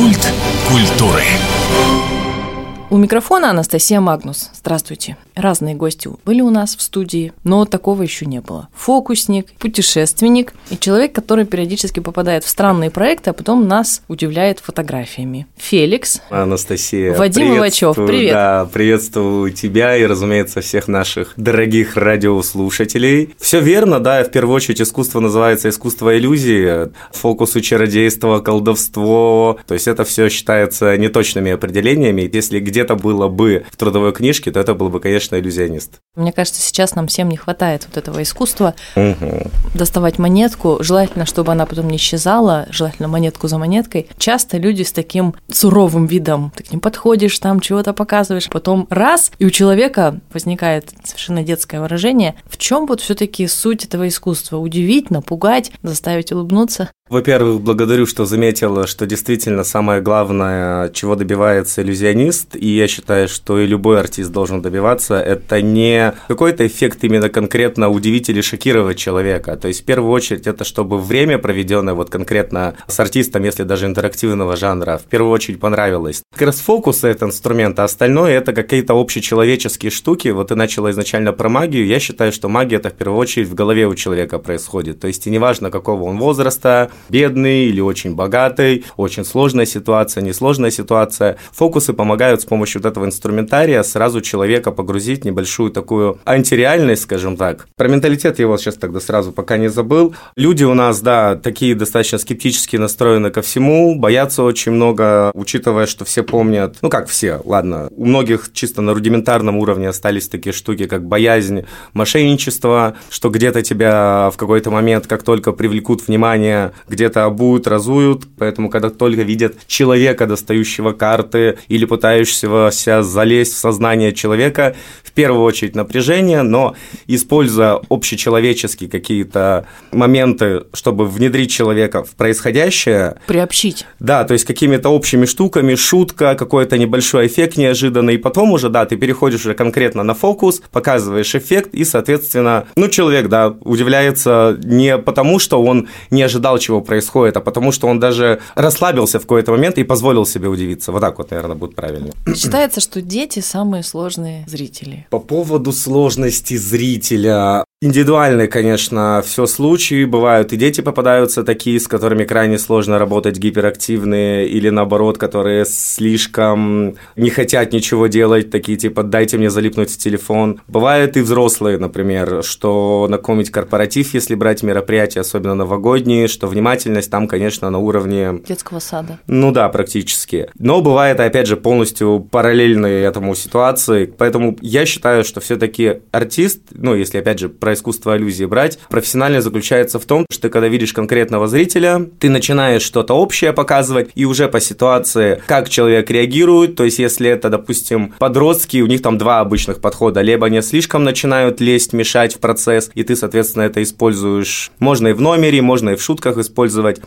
Культ культуры. У микрофона Анастасия Магнус. Здравствуйте. Разные гости были у нас в студии, но такого еще не было. Фокусник, путешественник и человек, который периодически попадает в странные проекты, а потом нас удивляет фотографиями. Феликс. Анастасия. Вадим Ивачев, привет. Да, приветствую тебя и, разумеется, всех наших дорогих радиослушателей. Все верно, да, в первую очередь искусство называется искусство иллюзии, фокусу чародейство, колдовство, то есть это все считается неточными определениями. Если где где-то было бы в трудовой книжке, то это был бы, конечно, иллюзионист. Мне кажется, сейчас нам всем не хватает вот этого искусства угу. доставать монетку, желательно, чтобы она потом не исчезала, желательно монетку за монеткой. Часто люди с таким суровым видом, ты к ним подходишь, там чего-то показываешь, потом раз, и у человека возникает совершенно детское выражение. В чем вот все-таки суть этого искусства? Удивить, напугать, заставить улыбнуться? Во-первых, благодарю, что заметила, что действительно самое главное, чего добивается иллюзионист, и я считаю, что и любой артист должен добиваться, это не какой-то эффект именно конкретно удивить или шокировать человека. То есть, в первую очередь, это чтобы время, проведенное вот конкретно с артистом, если даже интерактивного жанра, в первую очередь понравилось. Как раз фокус – это инструмент, а остальное – это какие-то общечеловеческие штуки. Вот ты начала изначально про магию. Я считаю, что магия – это в первую очередь в голове у человека происходит. То есть, и неважно, какого он возраста, бедный или очень богатый, очень сложная ситуация, несложная ситуация. Фокусы помогают с помощью вот этого инструментария сразу человека погрузить в небольшую такую антиреальность, скажем так. Про менталитет я его сейчас тогда сразу пока не забыл. Люди у нас, да, такие достаточно скептически настроены ко всему, боятся очень много, учитывая, что все помнят, ну как все, ладно, у многих чисто на рудиментарном уровне остались такие штуки, как боязнь мошенничества, что где-то тебя в какой-то момент, как только привлекут внимание, где-то обуют, разуют, поэтому когда только видят человека, достающего карты или пытающегося залезть в сознание человека, в первую очередь напряжение, но используя общечеловеческие какие-то моменты, чтобы внедрить человека в происходящее. Приобщить. Да, то есть какими-то общими штуками, шутка, какой-то небольшой эффект неожиданный, и потом уже, да, ты переходишь уже конкретно на фокус, показываешь эффект, и, соответственно, ну, человек, да, удивляется не потому, что он не ожидал чего происходит, а потому, что он даже расслабился в какой-то момент и позволил себе удивиться. Вот так вот, наверное, будет правильно. Считается, что дети самые сложные зрители. По поводу сложности зрителя, Индивидуальные, конечно, все случаи. Бывают и дети попадаются такие, с которыми крайне сложно работать, гиперактивные, или наоборот, которые слишком не хотят ничего делать, такие типа «дайте мне залипнуть в телефон». Бывают и взрослые, например, что на каком-нибудь корпоратив, если брать мероприятия, особенно новогодние, что внимательность там, конечно, на уровне... Детского сада. Ну да, практически. Но бывает, опять же, полностью параллельные этому ситуации. Поэтому я считаю, что все таки артист, ну, если, опять же, про искусство аллюзии брать, профессионально заключается в том, что ты, когда видишь конкретного зрителя, ты начинаешь что-то общее показывать, и уже по ситуации, как человек реагирует, то есть если это, допустим, подростки, у них там два обычных подхода, либо они слишком начинают лезть, мешать в процесс, и ты, соответственно, это используешь, можно и в номере, можно и в шутках использовать,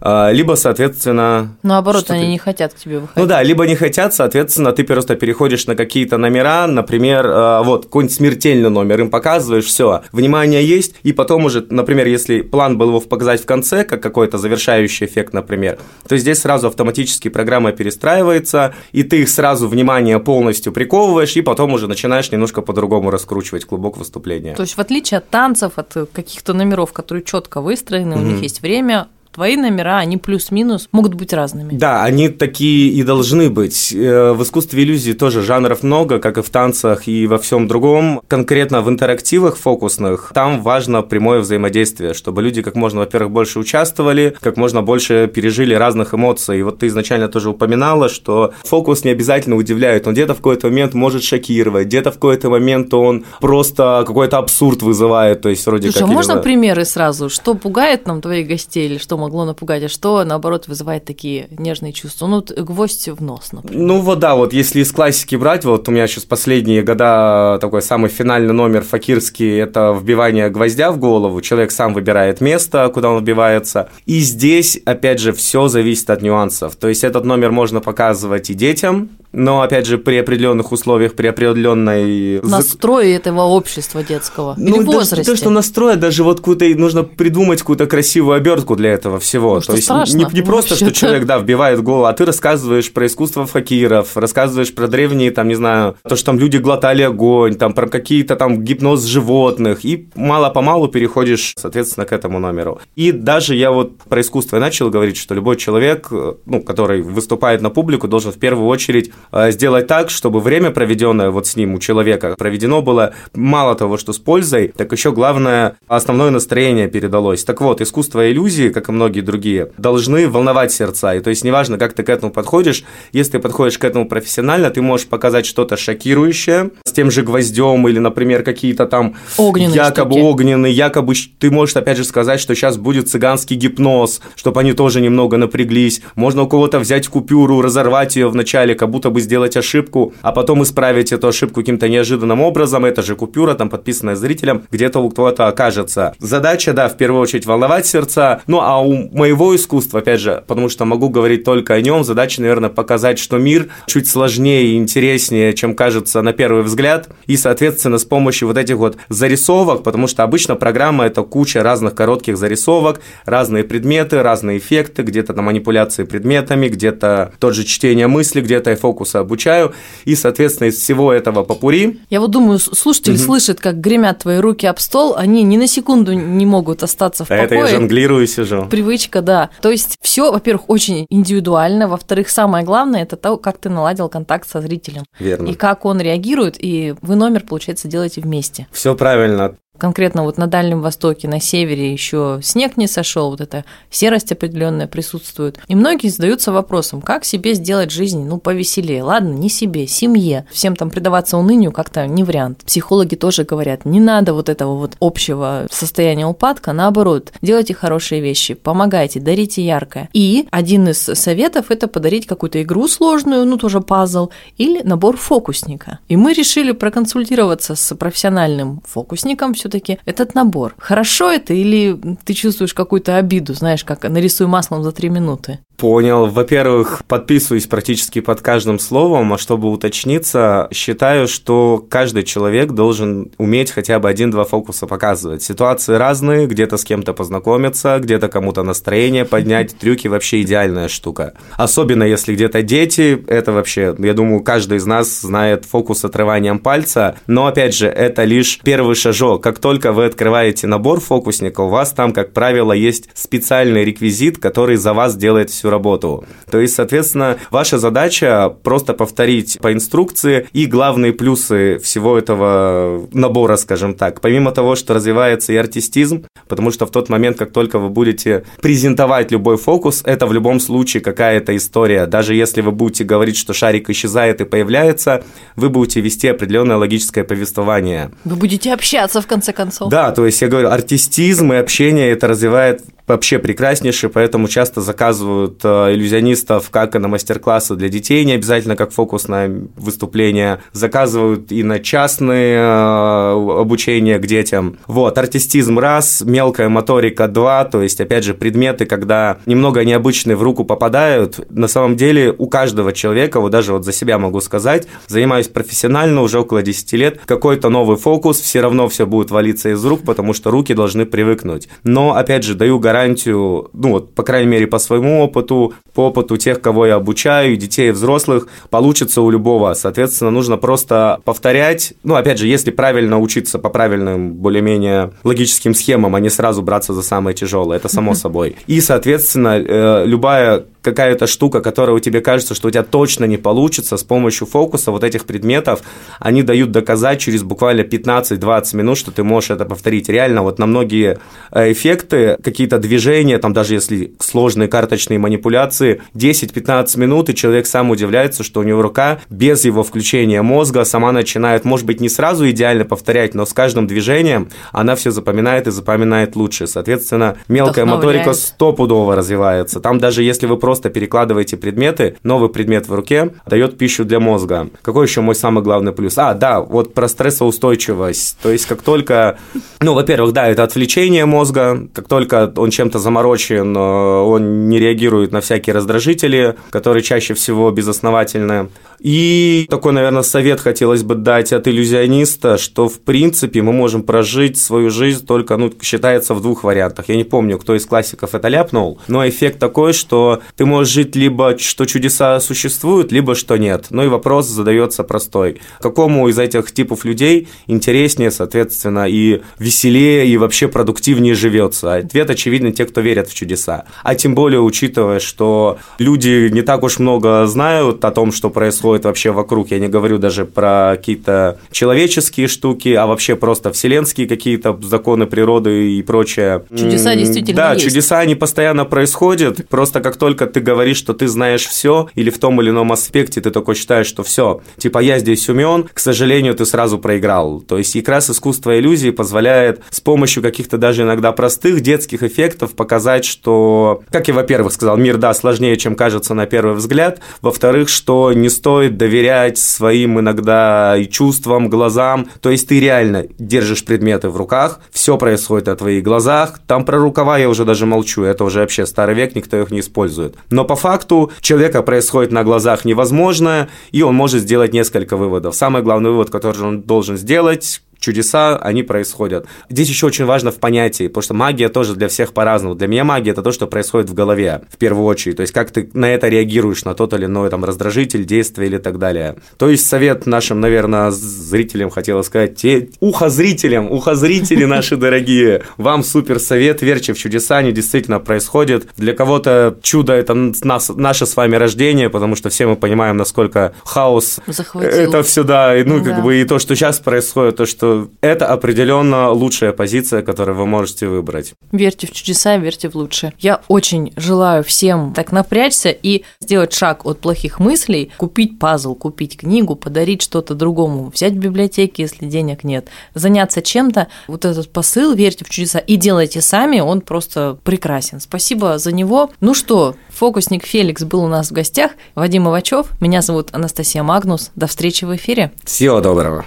а, либо, соответственно... Наоборот, они ты... не хотят к тебе выходить. Ну да, либо не хотят, соответственно, ты просто переходишь на какие-то номера, например, а, вот, какой-нибудь смертельный номер, им показываешь, все, внимание внимание есть, и потом уже, например, если план был его показать в конце, как какой-то завершающий эффект, например, то здесь сразу автоматически программа перестраивается, и ты их сразу внимание полностью приковываешь, и потом уже начинаешь немножко по-другому раскручивать клубок выступления. То есть в отличие от танцев, от каких-то номеров, которые четко выстроены, mm-hmm. у них есть время, твои номера, они плюс-минус могут быть разными. Да, они такие и должны быть. Э, в искусстве иллюзии тоже жанров много, как и в танцах и во всем другом. Конкретно в интерактивах фокусных там важно прямое взаимодействие, чтобы люди как можно, во-первых, больше участвовали, как можно больше пережили разных эмоций. И вот ты изначально тоже упоминала, что фокус не обязательно удивляет, он где-то в какой-то момент может шокировать, где-то в какой-то момент он просто какой-то абсурд вызывает, то есть вроде Слушай, как... а можно примеры сразу? Что пугает нам твоих гостей или что могло напугать, а что, наоборот, вызывает такие нежные чувства? Ну, гвоздь в нос, например. Ну, вот да, вот если из классики брать, вот у меня сейчас последние года такой самый финальный номер факирский – это вбивание гвоздя в голову. Человек сам выбирает место, куда он вбивается. И здесь, опять же, все зависит от нюансов. То есть этот номер можно показывать и детям, но, опять же, при определенных условиях, при определенной... Настрое этого общества детского. Ну, Или возрасте. Даже, то, что настроя, даже вот какую-то, нужно придумать какую-то красивую обертку для этого всего. Ну, то есть страшно, не, не просто, что человек, да, вбивает голову, а ты рассказываешь про искусство факиров, рассказываешь про древние, там, не знаю, то, что там люди глотали огонь, там, про какие-то там гипноз животных, и мало-помалу переходишь, соответственно, к этому номеру. И даже я вот про искусство начал говорить, что любой человек, ну, который выступает на публику, должен в первую очередь э, сделать так, чтобы время, проведенное вот с ним у человека, проведено было мало того, что с пользой, так еще главное, основное настроение передалось. Так вот, искусство иллюзии, как и многие другие, должны волновать сердца. И то есть неважно, как ты к этому подходишь, если ты подходишь к этому профессионально, ты можешь показать что-то шокирующее с тем же гвоздем или, например, какие-то там огненные якобы штуки. огненные, якобы ты можешь опять же сказать, что сейчас будет цыганский гипноз, чтобы они тоже немного напряглись. Можно у кого-то взять купюру, разорвать ее вначале, как будто бы сделать ошибку, а потом исправить эту ошибку каким-то неожиданным образом. Это же купюра, там подписанная зрителям, где-то у кого-то окажется. Задача, да, в первую очередь волновать сердца. Ну а у моего искусства, опять же, потому что могу говорить только о нем, задача, наверное, показать, что мир чуть сложнее и интереснее, чем кажется на первый взгляд. И, соответственно, с помощью вот этих вот зарисовок, потому что обычно программа это куча разных коротких зарисовок, разные предметы, разные эффекты, где-то на манипуляции предметами, где-то тот же чтение мысли, где-то я фокусы обучаю. И, соответственно, из всего этого попури... Я вот думаю, слушатель угу. слышит, как гремят твои руки об стол, они ни на секунду не могут остаться в покое. Это я жонглирую сижу. Привычка, да. То есть все, во-первых, очень индивидуально, во-вторых, самое главное это то, как ты наладил контакт со зрителем. Верно. И как он реагирует, и вы номер, получается, делаете вместе. Все правильно. Конкретно вот на Дальнем Востоке, на севере еще снег не сошел, вот эта серость определенная присутствует. И многие задаются вопросом, как себе сделать жизнь, ну, повеселее. Ладно, не себе, семье. Всем там предаваться унынию как-то не вариант. Психологи тоже говорят, не надо вот этого вот общего состояния упадка, наоборот, делайте хорошие вещи, помогайте, дарите яркое. И один из советов – это подарить какую-то игру сложную, ну, тоже пазл, или набор фокусника. И мы решили проконсультироваться с профессиональным фокусником, все-таки этот набор. Хорошо это или ты чувствуешь какую-то обиду, знаешь, как нарисуй маслом за три минуты? Понял. Во-первых, подписываюсь практически под каждым словом, а чтобы уточниться, считаю, что каждый человек должен уметь хотя бы один-два фокуса показывать. Ситуации разные, где-то с кем-то познакомиться, где-то кому-то настроение поднять. Трюки вообще идеальная штука. Особенно если где-то дети, это вообще, я думаю, каждый из нас знает фокус с отрыванием пальца, но опять же, это лишь первый шажок. Как только вы открываете набор фокусника, у вас там, как правило, есть специальный реквизит, который за вас делает всю работу. То есть, соответственно, ваша задача просто повторить по инструкции и главные плюсы всего этого набора, скажем так. Помимо того, что развивается и артистизм, потому что в тот момент, как только вы будете презентовать любой фокус, это в любом случае какая-то история. Даже если вы будете говорить, что шарик исчезает и появляется, вы будете вести определенное логическое повествование. Вы будете общаться в конце концов. Да, то есть я говорю, артистизм и общение это развивает вообще прекраснейший, поэтому часто заказывают э, иллюзионистов как и на мастер-классы для детей, не обязательно как фокусное выступление, заказывают и на частные э, обучения к детям. Вот, артистизм раз, мелкая моторика два, то есть, опять же, предметы, когда немного необычные в руку попадают, на самом деле у каждого человека, вот даже вот за себя могу сказать, занимаюсь профессионально уже около 10 лет, какой-то новый фокус, все равно все будет валиться из рук, потому что руки должны привыкнуть. Но, опять же, даю гарантию гарантию, ну вот, по крайней мере, по своему опыту, по опыту тех, кого я обучаю, детей и взрослых, получится у любого. Соответственно, нужно просто повторять, ну, опять же, если правильно учиться по правильным, более-менее логическим схемам, а не сразу браться за самое тяжелое, это само собой. И, соответственно, э, любая какая-то штука, которая у тебя кажется, что у тебя точно не получится, с помощью фокуса вот этих предметов, они дают доказать через буквально 15-20 минут, что ты можешь это повторить. Реально, вот на многие э, эффекты, какие-то движения, там даже если сложные карточные манипуляции, 10-15 минут, и человек сам удивляется, что у него рука без его включения мозга сама начинает, может быть, не сразу идеально повторять, но с каждым движением она все запоминает и запоминает лучше. Соответственно, мелкая моторика стопудово развивается. Там даже если вы просто просто перекладываете предметы, новый предмет в руке дает пищу для мозга. Какой еще мой самый главный плюс? А, да, вот про стрессоустойчивость. То есть, как только, ну, во-первых, да, это отвлечение мозга, как только он чем-то заморочен, э, он не реагирует на всякие раздражители, которые чаще всего безосновательны. И такой, наверное, совет хотелось бы дать от иллюзиониста, что, в принципе, мы можем прожить свою жизнь только, ну, считается в двух вариантах. Я не помню, кто из классиков это ляпнул, но эффект такой, что ты можешь жить либо, что чудеса существуют, либо что нет. Ну и вопрос задается простой. Какому из этих типов людей интереснее, соответственно, и веселее, и вообще продуктивнее живется? Ответ очевидно те, кто верят в чудеса. А тем более, учитывая, что люди не так уж много знают о том, что происходит вообще вокруг. Я не говорю даже про какие-то человеческие штуки, а вообще просто вселенские какие-то законы природы и прочее. Чудеса действительно Да, есть. чудеса, они постоянно происходят. Просто как только ты говоришь, что ты знаешь все, или в том или ином аспекте ты такой считаешь, что все, типа я здесь умен, к сожалению, ты сразу проиграл. То есть как раз искусство иллюзии позволяет с помощью каких-то даже иногда простых детских эффектов показать, что, как я, во-первых, сказал, мир, да, сложнее, чем кажется на первый взгляд. Во-вторых, что не стоит доверять своим иногда и чувствам, глазам. То есть ты реально держишь предметы в руках, все происходит на твоих глазах. Там про рукава я уже даже молчу, это уже вообще старый век, никто их не использует. Но по факту человека происходит на глазах невозможное, и он может сделать несколько выводов. Самый главный вывод, который он должен сделать, чудеса, они происходят. Здесь еще очень важно в понятии, потому что магия тоже для всех по-разному. Для меня магия – это то, что происходит в голове, в первую очередь. То есть, как ты на это реагируешь, на тот или иной там, раздражитель, действие или так далее. То есть, совет нашим, наверное, зрителям хотела сказать, те... ухо зрителям, ухо зрители наши дорогие, вам супер совет, верьте в чудеса, они действительно происходят. Для кого-то чудо – это нас, наше с вами рождение, потому что все мы понимаем, насколько хаос Захватил. это все, да, ну, Да. как бы и то, что сейчас происходит, то, что это определенно лучшая позиция, которую вы можете выбрать. Верьте в чудеса, верьте в лучшее. Я очень желаю всем так напрячься и сделать шаг от плохих мыслей, купить пазл, купить книгу, подарить что-то другому, взять в библиотеке, если денег нет, заняться чем-то. Вот этот посыл «Верьте в чудеса» и делайте сами, он просто прекрасен. Спасибо за него. Ну что, фокусник Феликс был у нас в гостях. Вадим Ивачев, меня зовут Анастасия Магнус. До встречи в эфире. Всего доброго.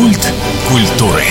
Культ культуры.